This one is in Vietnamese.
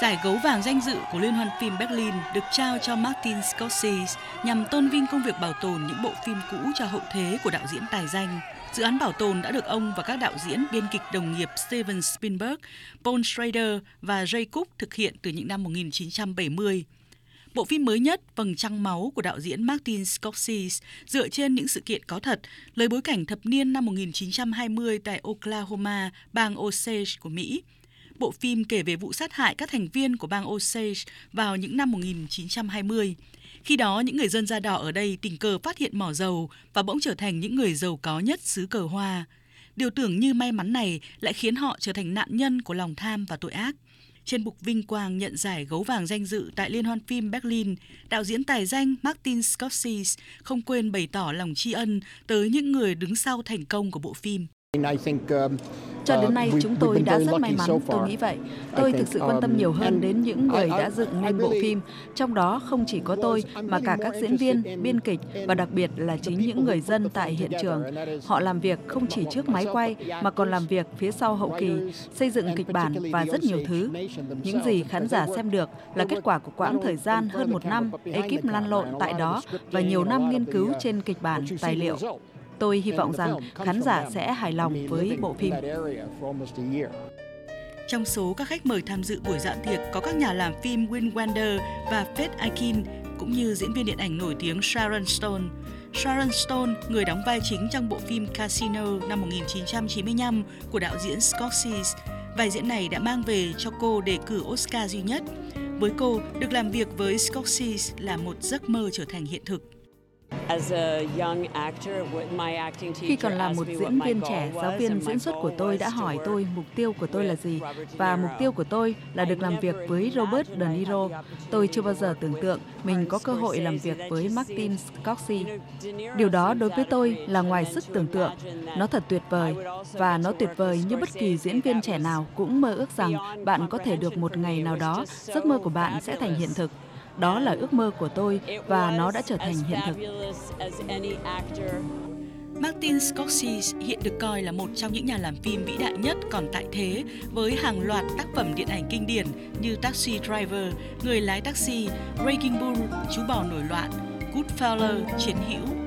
Giải gấu vàng danh dự của Liên hoan phim Berlin được trao cho Martin Scorsese nhằm tôn vinh công việc bảo tồn những bộ phim cũ cho hậu thế của đạo diễn tài danh. Dự án bảo tồn đã được ông và các đạo diễn biên kịch đồng nghiệp Steven Spielberg, Paul Schrader và Ray Cook thực hiện từ những năm 1970. Bộ phim mới nhất Vầng trăng máu của đạo diễn Martin Scorsese dựa trên những sự kiện có thật, lấy bối cảnh thập niên năm 1920 tại Oklahoma, bang Osage của Mỹ. Bộ phim kể về vụ sát hại các thành viên của bang Osage vào những năm 1920. Khi đó, những người dân da đỏ ở đây tình cờ phát hiện mỏ dầu và bỗng trở thành những người giàu có nhất xứ cờ hoa. Điều tưởng như may mắn này lại khiến họ trở thành nạn nhân của lòng tham và tội ác. Trên bục vinh quang nhận giải gấu vàng danh dự tại Liên hoan phim Berlin, đạo diễn tài danh Martin Scorsese không quên bày tỏ lòng tri ân tới những người đứng sau thành công của bộ phim. Cho đến nay chúng tôi đã rất may mắn, tôi nghĩ vậy. Tôi thực sự quan tâm nhiều hơn đến những người đã dựng nên bộ phim, trong đó không chỉ có tôi mà cả các diễn viên, biên kịch và đặc biệt là chính những người dân tại hiện trường. Họ làm việc không chỉ trước máy quay mà còn làm việc phía sau hậu kỳ, xây dựng kịch bản và rất nhiều thứ. Những gì khán giả xem được là kết quả của quãng thời gian hơn một năm ekip lăn lộn tại đó và nhiều năm nghiên cứu trên kịch bản, tài liệu. Tôi hy vọng rằng khán giả sẽ hài lòng với bộ phim. Trong số các khách mời tham dự buổi dạ tiệc có các nhà làm phim Win Wender và Faith Akin, cũng như diễn viên điện ảnh nổi tiếng Sharon Stone. Sharon Stone, người đóng vai chính trong bộ phim Casino năm 1995 của đạo diễn Scorsese. Vai diễn này đã mang về cho cô đề cử Oscar duy nhất. Với cô, được làm việc với Scorsese là một giấc mơ trở thành hiện thực. Khi còn là một diễn viên trẻ, giáo viên diễn xuất của tôi đã hỏi tôi mục tiêu của tôi là gì và mục tiêu của tôi là được làm việc với Robert De Niro. Tôi chưa bao giờ tưởng tượng mình có cơ hội làm việc với Martin Scorsese. Điều đó đối với tôi là ngoài sức tưởng tượng. Nó thật tuyệt vời và nó tuyệt vời như bất kỳ diễn viên trẻ nào cũng mơ ước rằng bạn có thể được một ngày nào đó giấc mơ của bạn sẽ thành hiện thực. Đó là ước mơ của tôi và nó đã trở thành hiện thực. Martin Scorsese hiện được coi là một trong những nhà làm phim vĩ đại nhất còn tại thế với hàng loạt tác phẩm điện ảnh kinh điển như Taxi Driver, Người lái taxi, Raging Bull, Chú bò nổi loạn, Goodfellas, Chiến hữu,